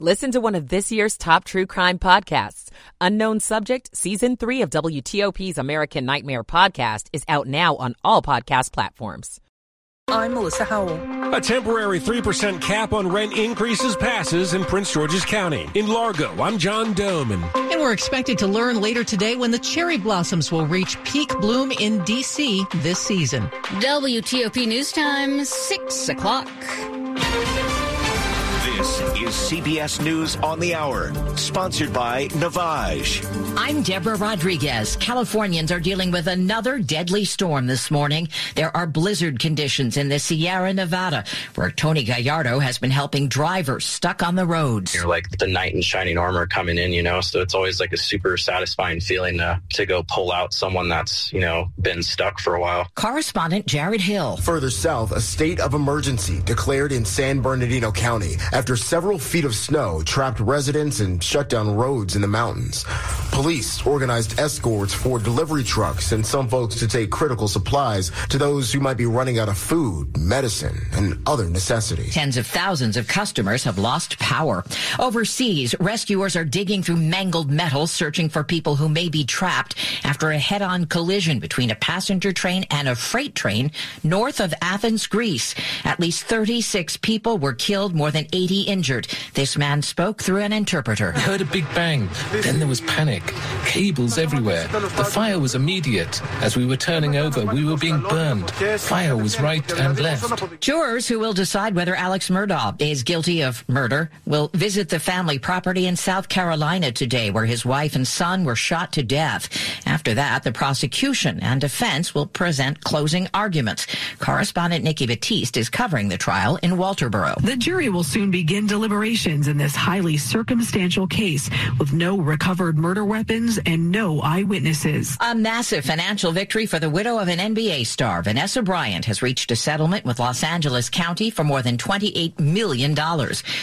Listen to one of this year's top true crime podcasts. Unknown Subject, Season 3 of WTOP's American Nightmare podcast is out now on all podcast platforms. I'm Melissa Howell. A temporary 3% cap on rent increases passes in Prince George's County. In Largo, I'm John Domen. And we're expected to learn later today when the cherry blossoms will reach peak bloom in D.C. this season. WTOP News Time, 6 o'clock. This is CBS News on the Hour, sponsored by Navage. I'm Deborah Rodriguez. Californians are dealing with another deadly storm this morning. There are blizzard conditions in the Sierra Nevada, where Tony Gallardo has been helping drivers stuck on the roads. You're like the knight in shining armor coming in, you know, so it's always like a super satisfying feeling to, to go pull out someone that's, you know, been stuck for a while. Correspondent Jared Hill. Further south, a state of emergency declared in San Bernardino County after several feet of snow trapped residents and shut down roads in the mountains. Police organized escorts for delivery trucks and some folks to take critical supplies to those who might be running out of food, medicine, and other necessities. Tens of thousands of customers have lost power. Overseas, rescuers are digging through mangled metal searching for people who may be trapped after a head-on collision between a passenger train and a freight train north of Athens, Greece. At least 36 people were killed, more than 80 injured. This man spoke through an interpreter. I heard a big bang. Then there was panic. Cables everywhere. The fire was immediate. As we were turning over, we were being burned. Fire was right and left. Jurors who will decide whether Alex Murdaugh is guilty of murder will visit the family property in South Carolina today where his wife and son were shot to death. After that, the prosecution and defense will present closing arguments. Correspondent Nikki Batiste is covering the trial in Walterboro. The jury will soon begin deliberations in this highly circumstantial case with no recovered murder weapons and no eyewitnesses. A massive financial victory for the widow of an NBA star. Vanessa Bryant has reached a settlement with Los Angeles County for more than $28 million.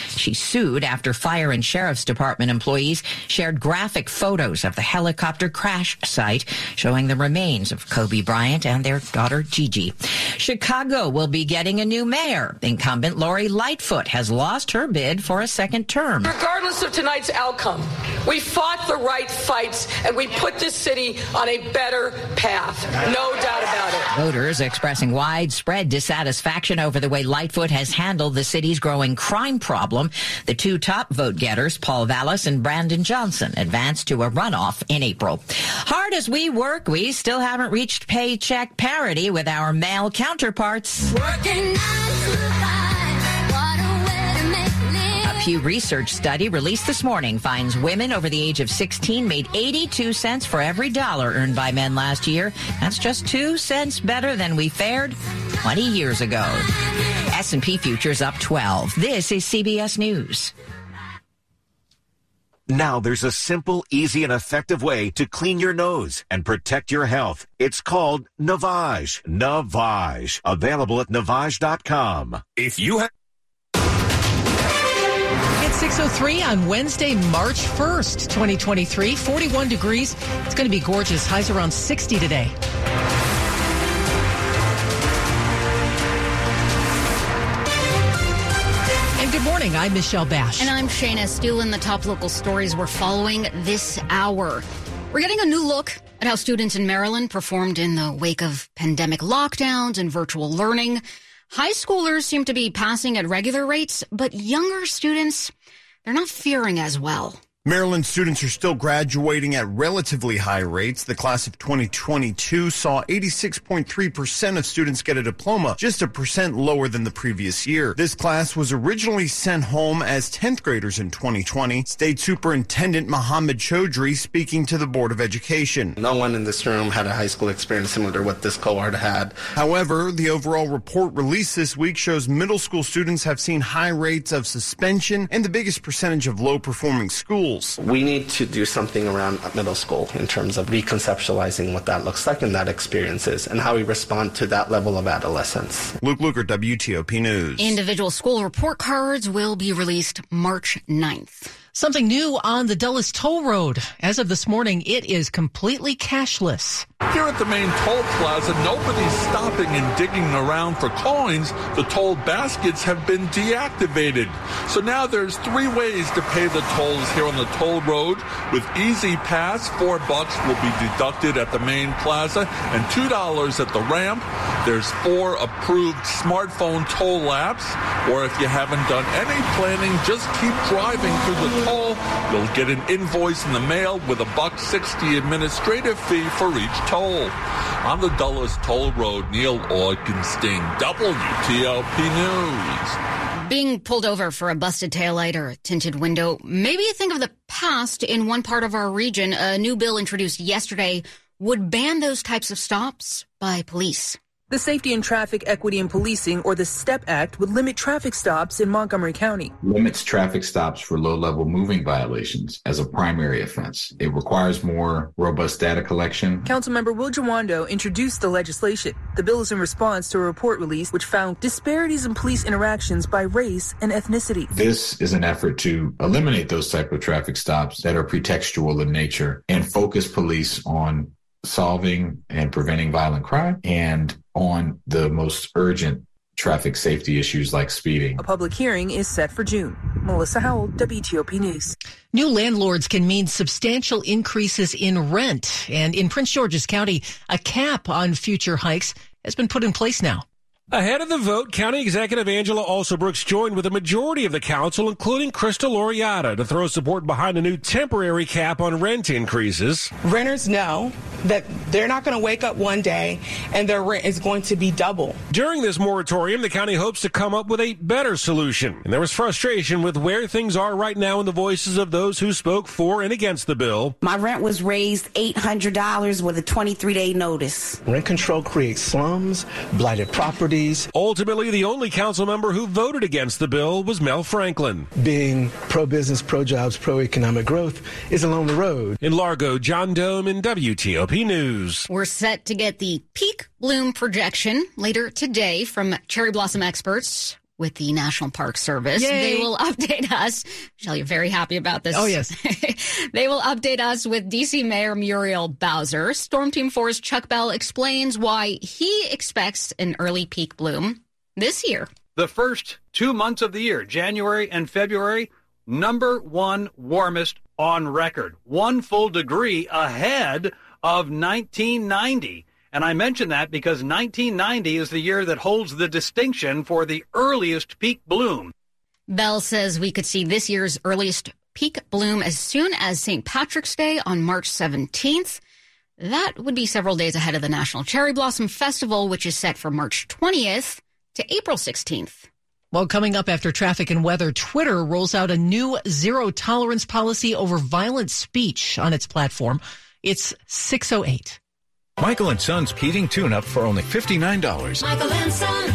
She sued after fire and sheriff's department employees shared graphic photos of the helicopter crash site showing the remains of Kobe Bryant and their daughter Gigi. Chicago will be getting a new mayor. Incumbent Lori Lightfoot has lost her bid for a second term. Regardless of tonight's outcome, we fought the right fights and we put this city on a better path. No doubt about it. Voters expressing widespread dissatisfaction over the way Lightfoot has handled the city's growing crime problem. The two top vote getters, Paul Vallas and Brandon Johnson, advanced to a runoff in April. Hard as we work, we still haven't reached paycheck parity with our male counterparts. Working A Pew Research study released this morning finds women over the age of 16 made 82 cents for every dollar earned by men last year. That's just 2 cents better than we fared 20 years ago. S&P futures up 12. This is CBS News. Now there's a simple, easy, and effective way to clean your nose and protect your health. It's called Navage. Navage. Available at Navage.com. If you have It's 603 on Wednesday, March 1st, 2023. 41 degrees. It's going to be gorgeous. Highs around 60 today. And good morning. I'm Michelle Basch. And I'm Shayna Steele in the top local stories we're following this hour. We're getting a new look at how students in Maryland performed in the wake of pandemic lockdowns and virtual learning. High schoolers seem to be passing at regular rates, but younger students, they're not faring as well. Maryland students are still graduating at relatively high rates. The class of 2022 saw 86.3% of students get a diploma, just a percent lower than the previous year. This class was originally sent home as 10th graders in 2020. State Superintendent Mohammed Choudhury speaking to the Board of Education. No one in this room had a high school experience similar to what this cohort had. However, the overall report released this week shows middle school students have seen high rates of suspension and the biggest percentage of low performing schools. We need to do something around middle school in terms of reconceptualizing what that looks like and that experience is and how we respond to that level of adolescence. Luke Lukert, WTOP News. Individual school report cards will be released March 9th. Something new on the Dulles Toll Road. As of this morning, it is completely cashless. Here at the main toll plaza, nobody's stopping and digging around for coins. The toll baskets have been deactivated. So now there's three ways to pay the tolls here on the toll road. With E-ZPass, four bucks will be deducted at the main plaza and two dollars at the ramp. There's four approved smartphone toll apps. Or if you haven't done any planning, just keep driving through the You'll get an invoice in the mail with a buck sixty administrative fee for each toll. On the Dulles Toll Road, Neil Augenstein, WTOP News. Being pulled over for a busted taillight or a tinted window, maybe you think of the past in one part of our region. A new bill introduced yesterday would ban those types of stops by police. The Safety and Traffic Equity and Policing, or the STEP Act, would limit traffic stops in Montgomery County. Limits traffic stops for low level moving violations as a primary offense. It requires more robust data collection. Councilmember Will Jawando introduced the legislation. The bill is in response to a report released which found disparities in police interactions by race and ethnicity. This is an effort to eliminate those type of traffic stops that are pretextual in nature and focus police on solving and preventing violent crime and on the most urgent traffic safety issues like speeding. A public hearing is set for June. Melissa Howell, WTOP News. New landlords can mean substantial increases in rent. And in Prince George's County, a cap on future hikes has been put in place now. Ahead of the vote, County Executive Angela Alsobrooks joined with a majority of the council, including Crystal Laureata, to throw support behind a new temporary cap on rent increases. Renters know that they're not going to wake up one day and their rent is going to be double. During this moratorium, the county hopes to come up with a better solution. And there was frustration with where things are right now in the voices of those who spoke for and against the bill. My rent was raised $800 with a 23 day notice. Rent control creates slums, blighted property Ultimately, the only council member who voted against the bill was Mel Franklin. Being pro business, pro jobs, pro economic growth is along the road. In Largo, John Domen WTOP News. We're set to get the peak bloom projection later today from cherry blossom experts with the National Park Service. Yay. They will update us. Michelle, you're very happy about this. Oh, yes. they will update us with DC Mayor Muriel Bowser. Storm Team 4's Chuck Bell explains why he expects an early peak bloom this year. The first two months of the year, January and February, number one warmest on record, one full degree ahead of 1990. And I mention that because 1990 is the year that holds the distinction for the earliest peak bloom. Bell says we could see this year's earliest peak bloom as soon as St. Patrick's Day on March 17th. That would be several days ahead of the National Cherry Blossom Festival, which is set for March 20th to April 16th. Well, coming up after traffic and weather, Twitter rolls out a new zero tolerance policy over violent speech on its platform. It's 608. Michael and Son's heating tune up for only $59. Michael and Son.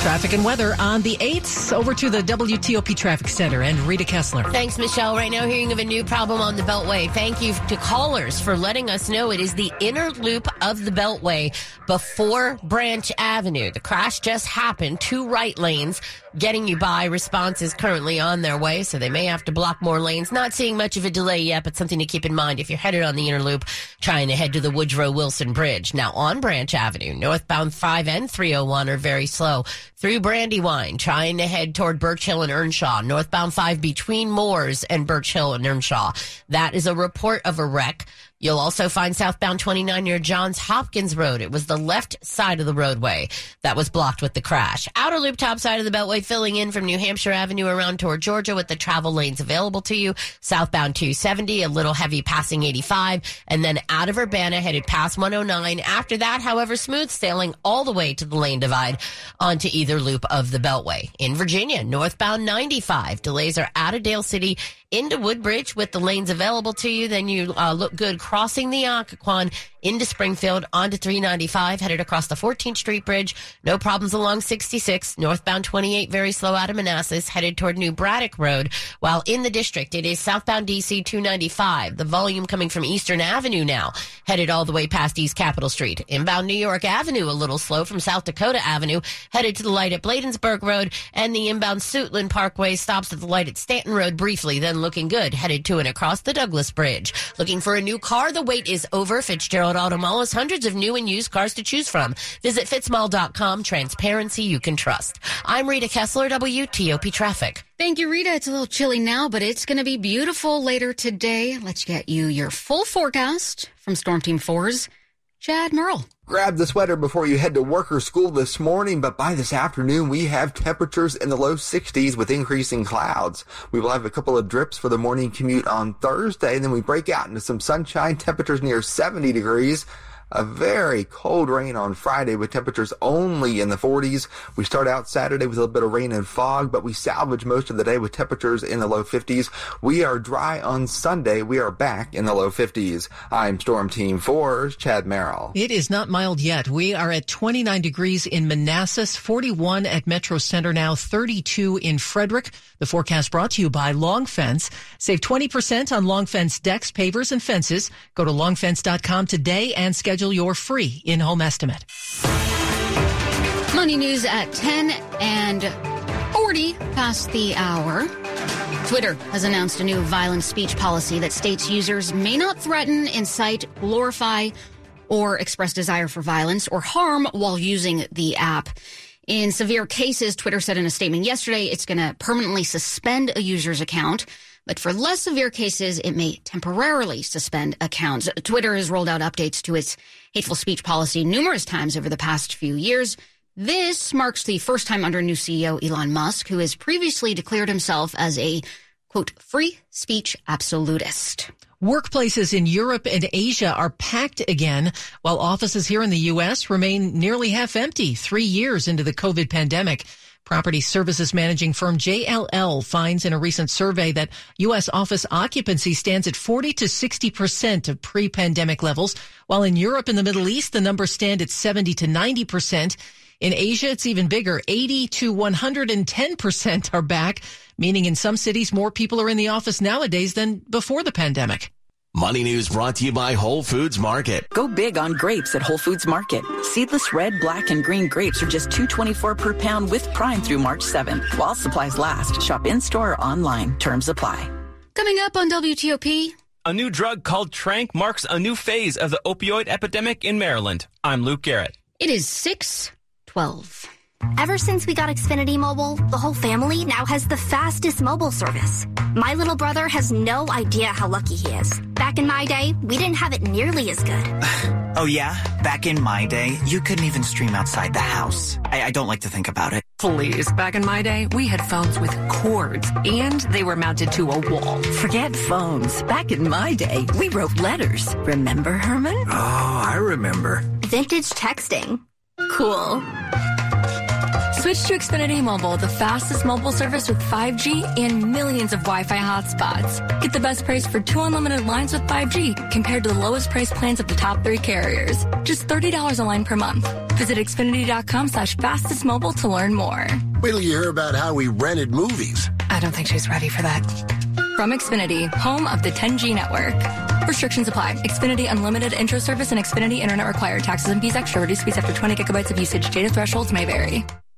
Traffic and weather on the 8th. Over to the WTOP Traffic Center and Rita Kessler. Thanks, Michelle. Right now, hearing of a new problem on the Beltway. Thank you to callers for letting us know it is the inner loop of the Beltway before Branch Avenue. The crash just happened. Two right lanes getting you by. Response is currently on their way, so they may have to block more lanes. Not seeing much of a delay yet, but something to keep in mind if you're headed on the inner loop, trying to head to the Woodrow Wilson Bridge. Now on Branch Avenue, northbound 5 and 301 are very slow. Through Brandywine, trying to head toward Birch Hill and Earnshaw. Northbound 5 between Moores and Birch Hill and Earnshaw. That is a report of a wreck. You'll also find southbound 29 near Johns Hopkins Road. It was the left side of the roadway that was blocked with the crash. Outer loop top side of the Beltway filling in from New Hampshire Avenue around toward Georgia with the travel lanes available to you. Southbound 270, a little heavy passing 85, and then out of Urbana headed past 109. After that, however, smooth sailing all the way to the lane divide onto either loop of the Beltway. In Virginia, northbound 95, delays are out of Dale City into Woodbridge with the lanes available to you. Then you uh, look good crossing the Occoquan into Springfield onto 395, headed across the 14th Street Bridge. No problems along 66, northbound 28, very slow out of Manassas, headed toward New Braddock Road. While in the district, it is southbound DC 295. The volume coming from Eastern Avenue now, headed all the way past East Capitol Street. Inbound New York Avenue, a little slow from South Dakota Avenue, headed to the light at Bladensburg Road, and the inbound Suitland Parkway stops at the light at Stanton Road briefly, then looking good, headed to and across the Douglass Bridge. Looking for a new car? The wait is over. Fitzgerald Auto Mall has hundreds of new and used cars to choose from. Visit fitzmall.com. Transparency you can trust. I'm Rita Kessler, WTOP Traffic. Thank you, Rita. It's a little chilly now, but it's going to be beautiful later today. Let's get you your full forecast from Storm Team 4's Chad Merrill. Grab the sweater before you head to work or school this morning, but by this afternoon we have temperatures in the low 60s with increasing clouds. We will have a couple of drips for the morning commute on Thursday, and then we break out into some sunshine, temperatures near 70 degrees a very cold rain on Friday with temperatures only in the 40s. We start out Saturday with a little bit of rain and fog, but we salvage most of the day with temperatures in the low 50s. We are dry on Sunday. We are back in the low 50s. I'm Storm Team 4's Chad Merrill. It is not mild yet. We are at 29 degrees in Manassas, 41 at Metro Center now, 32 in Frederick. The forecast brought to you by Long Fence. Save 20% on Long Fence decks, pavers, and fences. Go to longfence.com today and schedule schedule your free in-home estimate. Money news at 10 and 40 past the hour. Twitter has announced a new violent speech policy that states users may not threaten, incite, glorify, or express desire for violence or harm while using the app. In severe cases, Twitter said in a statement yesterday, it's going to permanently suspend a user's account. But for less severe cases, it may temporarily suspend accounts. Twitter has rolled out updates to its hateful speech policy numerous times over the past few years. This marks the first time under new CEO Elon Musk, who has previously declared himself as a quote, free speech absolutist. Workplaces in Europe and Asia are packed again, while offices here in the U.S. remain nearly half empty three years into the COVID pandemic. Property services managing firm JLL finds in a recent survey that U.S. office occupancy stands at 40 to 60 percent of pre-pandemic levels, while in Europe and the Middle East, the numbers stand at 70 to 90 percent. In Asia, it's even bigger. 80 to 110 percent are back, meaning in some cities, more people are in the office nowadays than before the pandemic. Money News brought to you by Whole Foods Market. Go big on grapes at Whole Foods Market. Seedless red, black, and green grapes are just $2.24 per pound with Prime through March 7th. While supplies last, shop in store or online. Terms apply. Coming up on WTOP. A new drug called tranq marks a new phase of the opioid epidemic in Maryland. I'm Luke Garrett. It is 612. Ever since we got Xfinity Mobile, the whole family now has the fastest mobile service. My little brother has no idea how lucky he is. Back in my day, we didn't have it nearly as good. oh, yeah? Back in my day, you couldn't even stream outside the house. I, I don't like to think about it. Please, back in my day, we had phones with cords, and they were mounted to a wall. Forget phones. Back in my day, we wrote letters. Remember, Herman? Oh, I remember. Vintage texting. Cool. Switch to Xfinity Mobile, the fastest mobile service with 5G and millions of Wi-Fi hotspots. Get the best price for two unlimited lines with 5G compared to the lowest price plans of the top three carriers. Just $30 a line per month. Visit Xfinity.com slash fastest mobile to learn more. Wait till you hear about how we rented movies. I don't think she's ready for that. From Xfinity, home of the 10G network. Restrictions apply. Xfinity Unlimited intro service and Xfinity Internet required. Taxes and fees extra. Reduced speeds after 20 gigabytes of usage. Data thresholds may vary.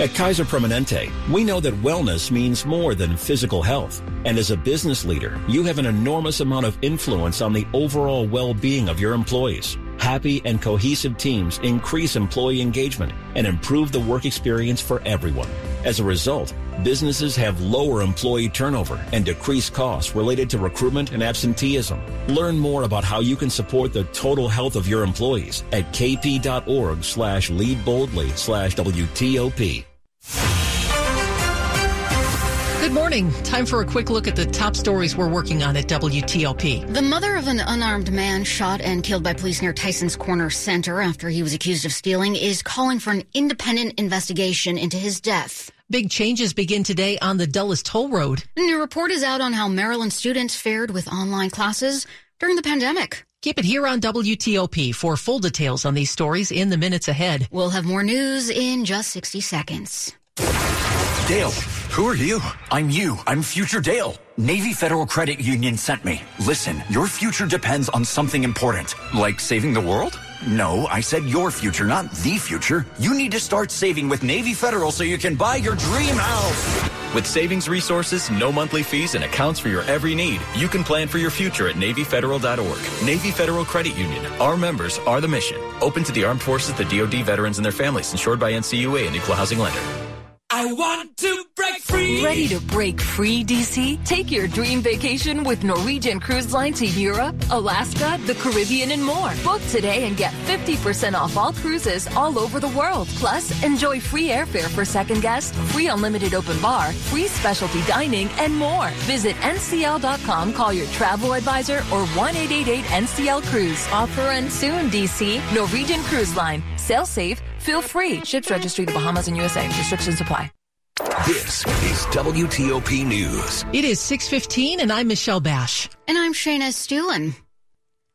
At Kaiser Permanente, we know that wellness means more than physical health. And as a business leader, you have an enormous amount of influence on the overall well-being of your employees. Happy and cohesive teams increase employee engagement and improve the work experience for everyone. As a result, businesses have lower employee turnover and decreased costs related to recruitment and absenteeism. Learn more about how you can support the total health of your employees at kp.org slash lead boldly slash WTOP. Good morning. Time for a quick look at the top stories we're working on at WTOP. The mother of an unarmed man shot and killed by police near Tyson's Corner Center after he was accused of stealing is calling for an independent investigation into his death. Big changes begin today on the Dulles Toll Road. A new report is out on how Maryland students fared with online classes during the pandemic. Keep it here on WTOP for full details on these stories in the minutes ahead. We'll have more news in just 60 seconds. Dale, who are you? I'm you. I'm future Dale. Navy Federal Credit Union sent me. Listen, your future depends on something important. Like saving the world? No, I said your future, not the future. You need to start saving with Navy Federal so you can buy your dream house. With savings resources, no monthly fees, and accounts for your every need, you can plan for your future at NavyFederal.org. Navy Federal Credit Union. Our members are the mission. Open to the armed forces, the DoD veterans, and their families. Insured by NCUA and Equal Housing Lender. I want to. Ready to break free, DC? Take your dream vacation with Norwegian Cruise Line to Europe, Alaska, the Caribbean, and more. Book today and get 50% off all cruises all over the world. Plus, enjoy free airfare for second guests, free unlimited open bar, free specialty dining, and more. Visit ncl.com, call your travel advisor, or 1 NCL Cruise. Offer ends soon, DC. Norwegian Cruise Line. Sail safe Feel free. Ships registry the Bahamas and USA. Restrictions apply. This is WTOP News. It is 615 and I'm Michelle Basch. And I'm Shayna Stulin.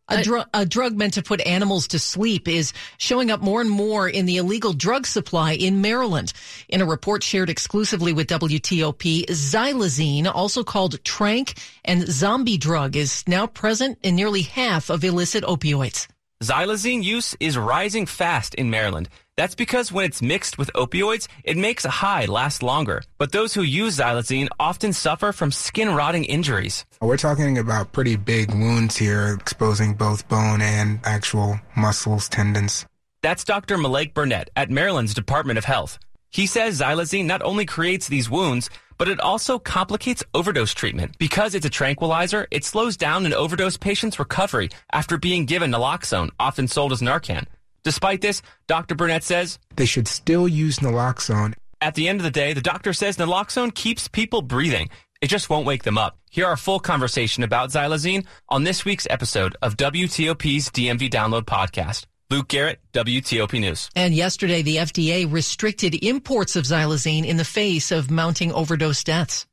A, dr- a, drug meant to put animals to sleep is showing up more and more in the illegal drug supply in Maryland. In a report shared exclusively with WTOP, xylazine, also called tranq and zombie drug, is now present in nearly half of illicit opioids. Xylazine use is rising fast in Maryland. That's because when it's mixed with opioids, it makes a high last longer. But those who use xylazine often suffer from skin rotting injuries. Uh, we're talking about pretty big wounds here, exposing both bone and actual muscles, tendons. That's Dr. Malik Burnett at Maryland's Department of Health. He says xylazine not only creates these wounds, but it also complicates overdose treatment. Because it's a tranquilizer, it slows down an overdose patient's recovery after being given naloxone, often sold as Narcan. Despite this, Dr. Burnett says they should still use naloxone. At the end of the day, the doctor says naloxone keeps people breathing. It just won't wake them up. Hear our full conversation about xylazine on this week's episode of WTOP's DMV Download podcast. Luke Garrett, WTOP News. And yesterday, the FDA restricted imports of xylazine in the face of mounting overdose deaths.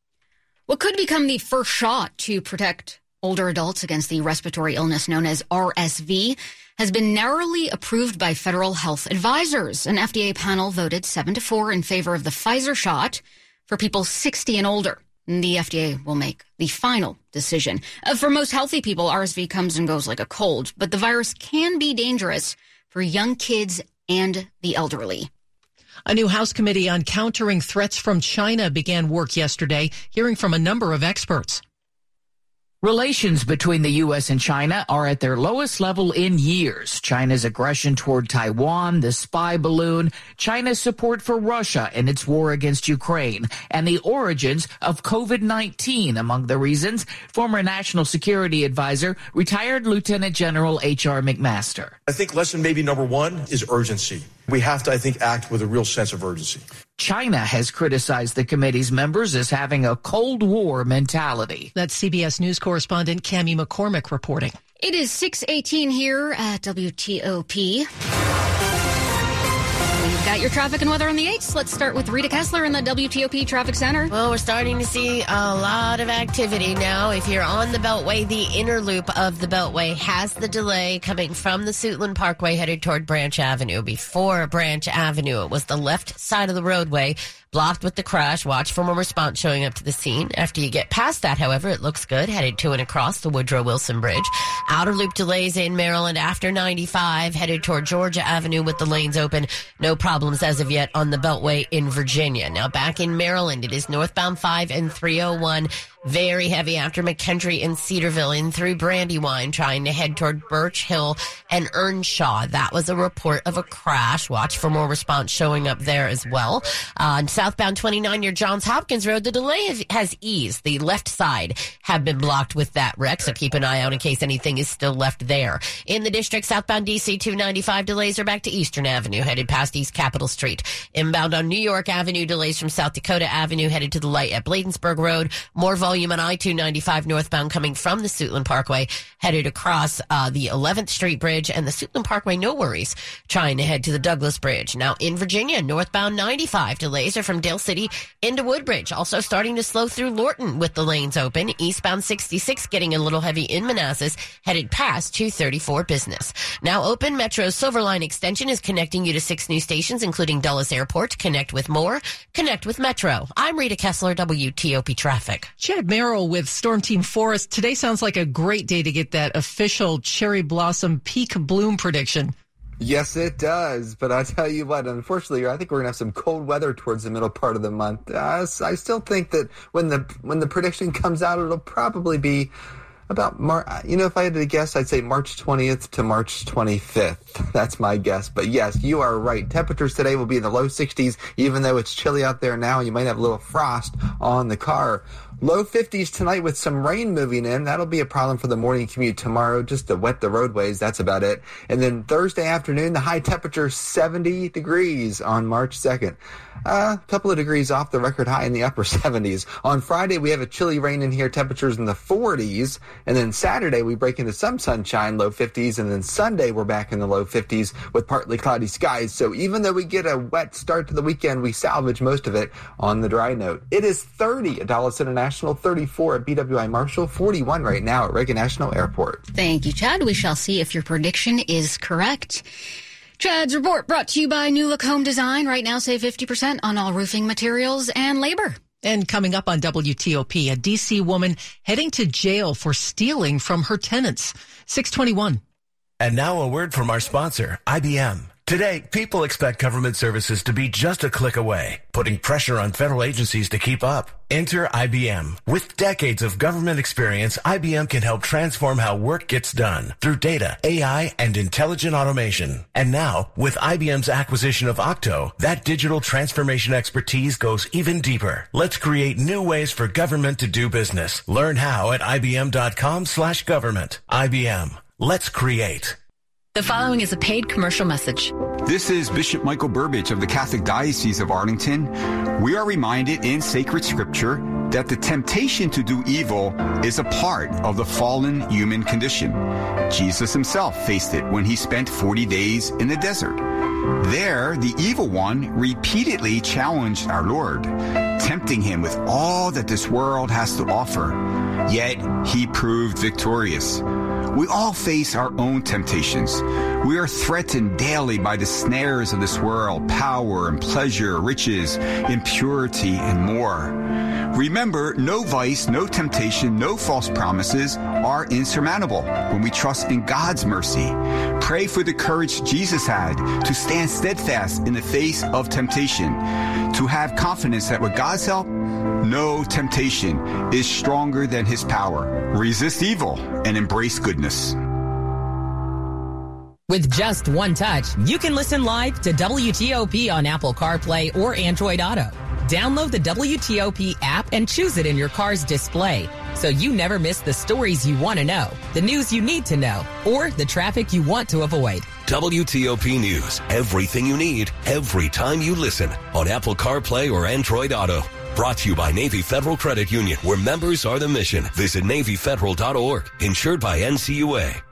What could become the first shot to protect older adults against the respiratory illness known as RSV has been narrowly approved by federal health advisors. An FDA panel voted 7 to 4 in favor of the Pfizer shot for people 60 and older. The FDA will make the final decision. Uh, for most healthy people, RSV comes and goes like a cold, but the virus can be dangerous for young kids and the elderly. A new House committee on countering threats from China began work yesterday, hearing from a number of experts. Relations between the U.S. and China are at their lowest level in years. China's aggression toward Taiwan, the spy balloon, China's support for Russia in its war against Ukraine, and the origins of COVID-19 among the reasons. Former National Security Advisor, retired Lieutenant General H.R. McMaster. I think lesson maybe number one is urgency. We have to, I think, act with a real sense of urgency. China has criticized the committee's members as having a Cold War mentality. That's CBS News correspondent Cami McCormick reporting. It is 618 here at WTOP. Got your traffic and weather on the 8s. Let's start with Rita Kessler in the WTOP Traffic Center. Well, we're starting to see a lot of activity now. If you're on the Beltway, the inner loop of the Beltway has the delay coming from the Suitland Parkway headed toward Branch Avenue. Before Branch Avenue, it was the left side of the roadway blocked with the crash. Watch for more response showing up to the scene. After you get past that, however, it looks good. Headed to and across the Woodrow Wilson Bridge. Outer loop delays in Maryland after 95, headed toward Georgia Avenue with the lanes open. No problems as of yet on the Beltway in Virginia. Now back in Maryland, it is northbound 5 and 301 very heavy after McKendree and Cedarville in through Brandywine, trying to head toward Birch Hill and Earnshaw. That was a report of a crash. Watch for more response showing up there as well. Uh, southbound 29 near Johns Hopkins Road, the delay has eased. The left side have been blocked with that wreck, so keep an eye out in case anything is still left there. In the district, southbound DC 295 delays are back to Eastern Avenue, headed past East Capitol Street. Inbound on New York Avenue, delays from South Dakota Avenue, headed to the light at Bladensburg Road. More volume on I 295 northbound coming from the Suitland Parkway, headed across uh, the 11th Street Bridge and the Suitland Parkway, no worries, trying to head to the Douglass Bridge. Now in Virginia, northbound 95 delays are from Dale City into Woodbridge. Also starting to slow through Lorton with the lanes open. Eastbound 66 getting a little heavy in Manassas, headed past 234 business. Now open Metro's Silver Line extension is connecting you to six new stations, including Dulles Airport. Connect with more. Connect with Metro. I'm Rita Kessler, WTOP Traffic. Chad Merrill with Storm Team 4's. Today sounds like a great day to get that official cherry blossom peak bloom prediction. Yes, it does. But I tell you what, unfortunately, I think we're gonna have some cold weather towards the middle part of the month. Uh, I still think that when the when the prediction comes out, it'll probably be about Mar. You know, if I had to guess, I'd say March 20th to March 25th. That's my guess. But yes, you are right. Temperatures today will be in the low 60s, even though it's chilly out there now. You might have a little frost on the car. Low 50s tonight with some rain moving in. That'll be a problem for the morning commute tomorrow, just to wet the roadways. That's about it. And then Thursday afternoon, the high temperature 70 degrees on March 2nd. Uh, a couple of degrees off the record high in the upper 70s. On Friday, we have a chilly rain in here, temperatures in the 40s. And then Saturday, we break into some sunshine, low 50s. And then Sunday, we're back in the low 50s with partly cloudy skies. So even though we get a wet start to the weekend, we salvage most of it on the dry note. It is 30 at Dulles International, 34 at BWI Marshall, 41 right now at Reagan National Airport. Thank you, Chad. We shall see if your prediction is correct. Chad's report brought to you by New Look Home Design. Right now, save 50% on all roofing materials and labor. And coming up on WTOP, a DC woman heading to jail for stealing from her tenants. 621. And now a word from our sponsor, IBM. Today, people expect government services to be just a click away, putting pressure on federal agencies to keep up. Enter IBM. With decades of government experience, IBM can help transform how work gets done through data, AI, and intelligent automation. And now, with IBM's acquisition of Octo, that digital transformation expertise goes even deeper. Let's create new ways for government to do business. Learn how at IBM.com slash government. IBM. Let's create. The following is a paid commercial message. This is Bishop Michael Burbidge of the Catholic Diocese of Arlington. We are reminded in sacred scripture that the temptation to do evil is a part of the fallen human condition. Jesus himself faced it when he spent 40 days in the desert. There, the evil one repeatedly challenged our Lord, tempting him with all that this world has to offer. Yet, he proved victorious. We all face our own temptations. We are threatened daily by the snares of this world, power and pleasure, riches, impurity, and more. Remember, no vice, no temptation, no false promises are insurmountable when we trust in God's mercy. Pray for the courage Jesus had to stand steadfast in the face of temptation, to have confidence that with God's help, no temptation is stronger than his power. Resist evil and embrace goodness. With just one touch, you can listen live to WTOP on Apple CarPlay or Android Auto. Download the WTOP app and choose it in your car's display so you never miss the stories you want to know, the news you need to know, or the traffic you want to avoid. WTOP News. Everything you need, every time you listen on Apple CarPlay or Android Auto. Brought to you by Navy Federal Credit Union, where members are the mission. Visit NavyFederal.org. Insured by NCUA.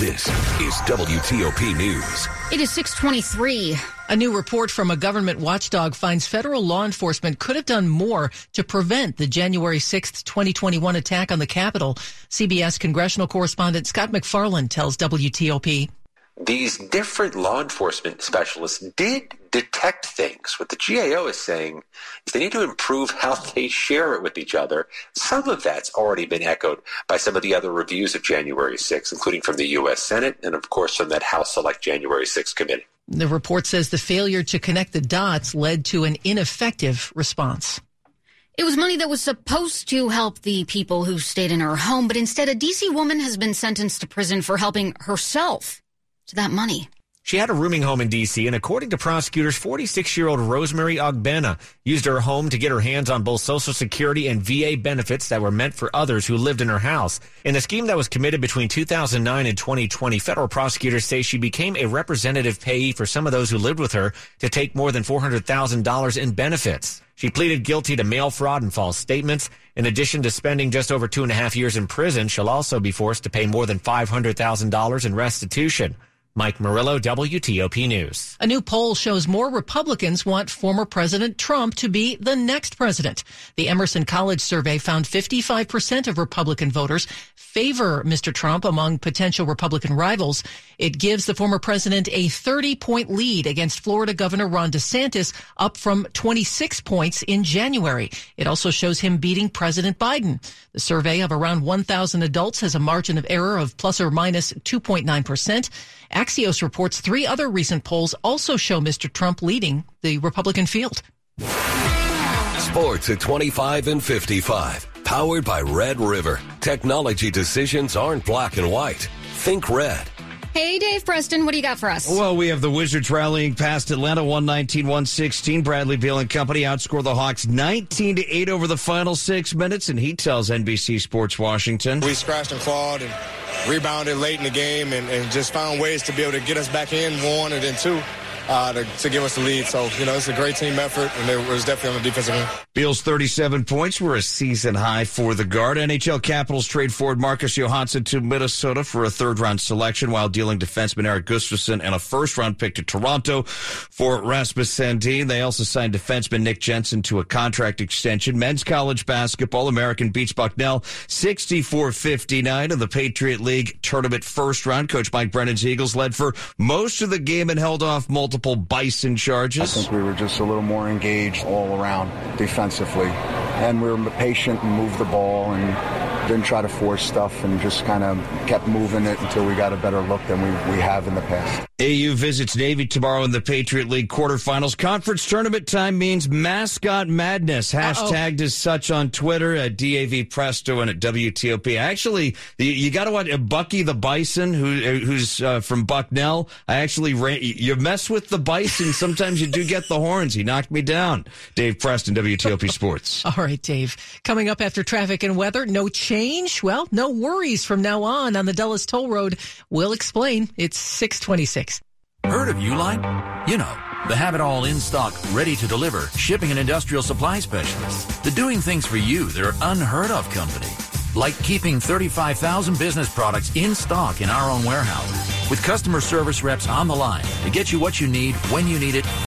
This is WTOP News. It is 623. A new report from a government watchdog finds federal law enforcement could have done more to prevent the January 6th, 2021 attack on the Capitol. CBS congressional correspondent Scott MacFarlane tells WTOP. These different law enforcement specialists did detect things. What the GAO is saying is they need to improve how they share it with each other. Some of that's already been echoed by some of the other reviews of January 6th, including from the U.S. Senate and, of course, from that House Select January 6th committee. The report says the failure to connect the dots led to an ineffective response. It was money that was supposed to help the people who stayed in her home, but instead a DC woman has been sentenced to prison for helping herself to that money. She had a rooming home in D.C., and according to prosecutors, 46 year old Rosemary Ogbena used her home to get her hands on both Social Security and VA benefits that were meant for others who lived in her house. In a scheme that was committed between 2009 and 2020, federal prosecutors say she became a representative payee for some of those who lived with her to take more than $400,000 in benefits. She pleaded guilty to mail fraud and false statements. In addition to spending just over two and a half years in prison, she'll also be forced to pay more than $500,000 in restitution. Mike Murillo, WTOP News. A new poll shows more Republicans want former President Trump to be the next president. The Emerson College survey found 55% of Republican voters favor Mr. Trump among potential Republican rivals. It gives the former president a 30 point lead against Florida Governor Ron DeSantis, up from 26 points in January. It also shows him beating President Biden. The survey of around 1,000 adults has a margin of error of plus or minus 2.9%. Axios reports three other recent polls also show Mr. Trump leading the Republican field. Sports at 25 and 55. Powered by Red River. Technology decisions aren't black and white. Think red. Hey, Dave Preston, what do you got for us? Well, we have the Wizards rallying past Atlanta 119 116. Bradley Beal and company outscore the Hawks 19 to 8 over the final six minutes, and he tells NBC Sports Washington. We scratched and clawed and rebounded late in the game and, and just found ways to be able to get us back in, one, and then two uh, to, to, give us the lead. So, you know, it's a great team effort, and it was definitely on the defensive end. Beal's 37 points were a season high for the guard. NHL Capitals trade forward Marcus Johansson to Minnesota for a third round selection while dealing defenseman Erik Gustafsson and a first round pick to Toronto for Rasmus Sandin. They also signed defenseman Nick Jensen to a contract extension. Men's college basketball, American beats Bucknell 64-59 in the Patriot League tournament first round. Coach Mike Brennan's Eagles led for most of the game and held off multiple multiple bison charges. I think we were just a little more engaged all around defensively. And we were patient and moved the ball and didn't try to force stuff and just kind of kept moving it until we got a better look than we, we have in the past. AU visits Navy tomorrow in the Patriot League quarterfinals. Conference tournament time means mascot madness. Hashtagged Uh-oh. as such on Twitter at DAV Presto and at WTOP. Actually, you got to watch uh, Bucky the Bison, who uh, who's uh, from Bucknell. I actually ran, you mess with the Bison. Sometimes you do get the horns. He knocked me down. Dave Preston, WTOP Sports. All right, Dave. Coming up after traffic and weather, no change. Well, no worries from now on on the Dulles Toll Road. We'll explain. It's 626. Heard of Uline? You know, the have it all in stock, ready to deliver, shipping and industrial supply specialist. The doing things for you that are unheard of company. Like keeping 35,000 business products in stock in our own warehouse with customer service reps on the line to get you what you need when you need it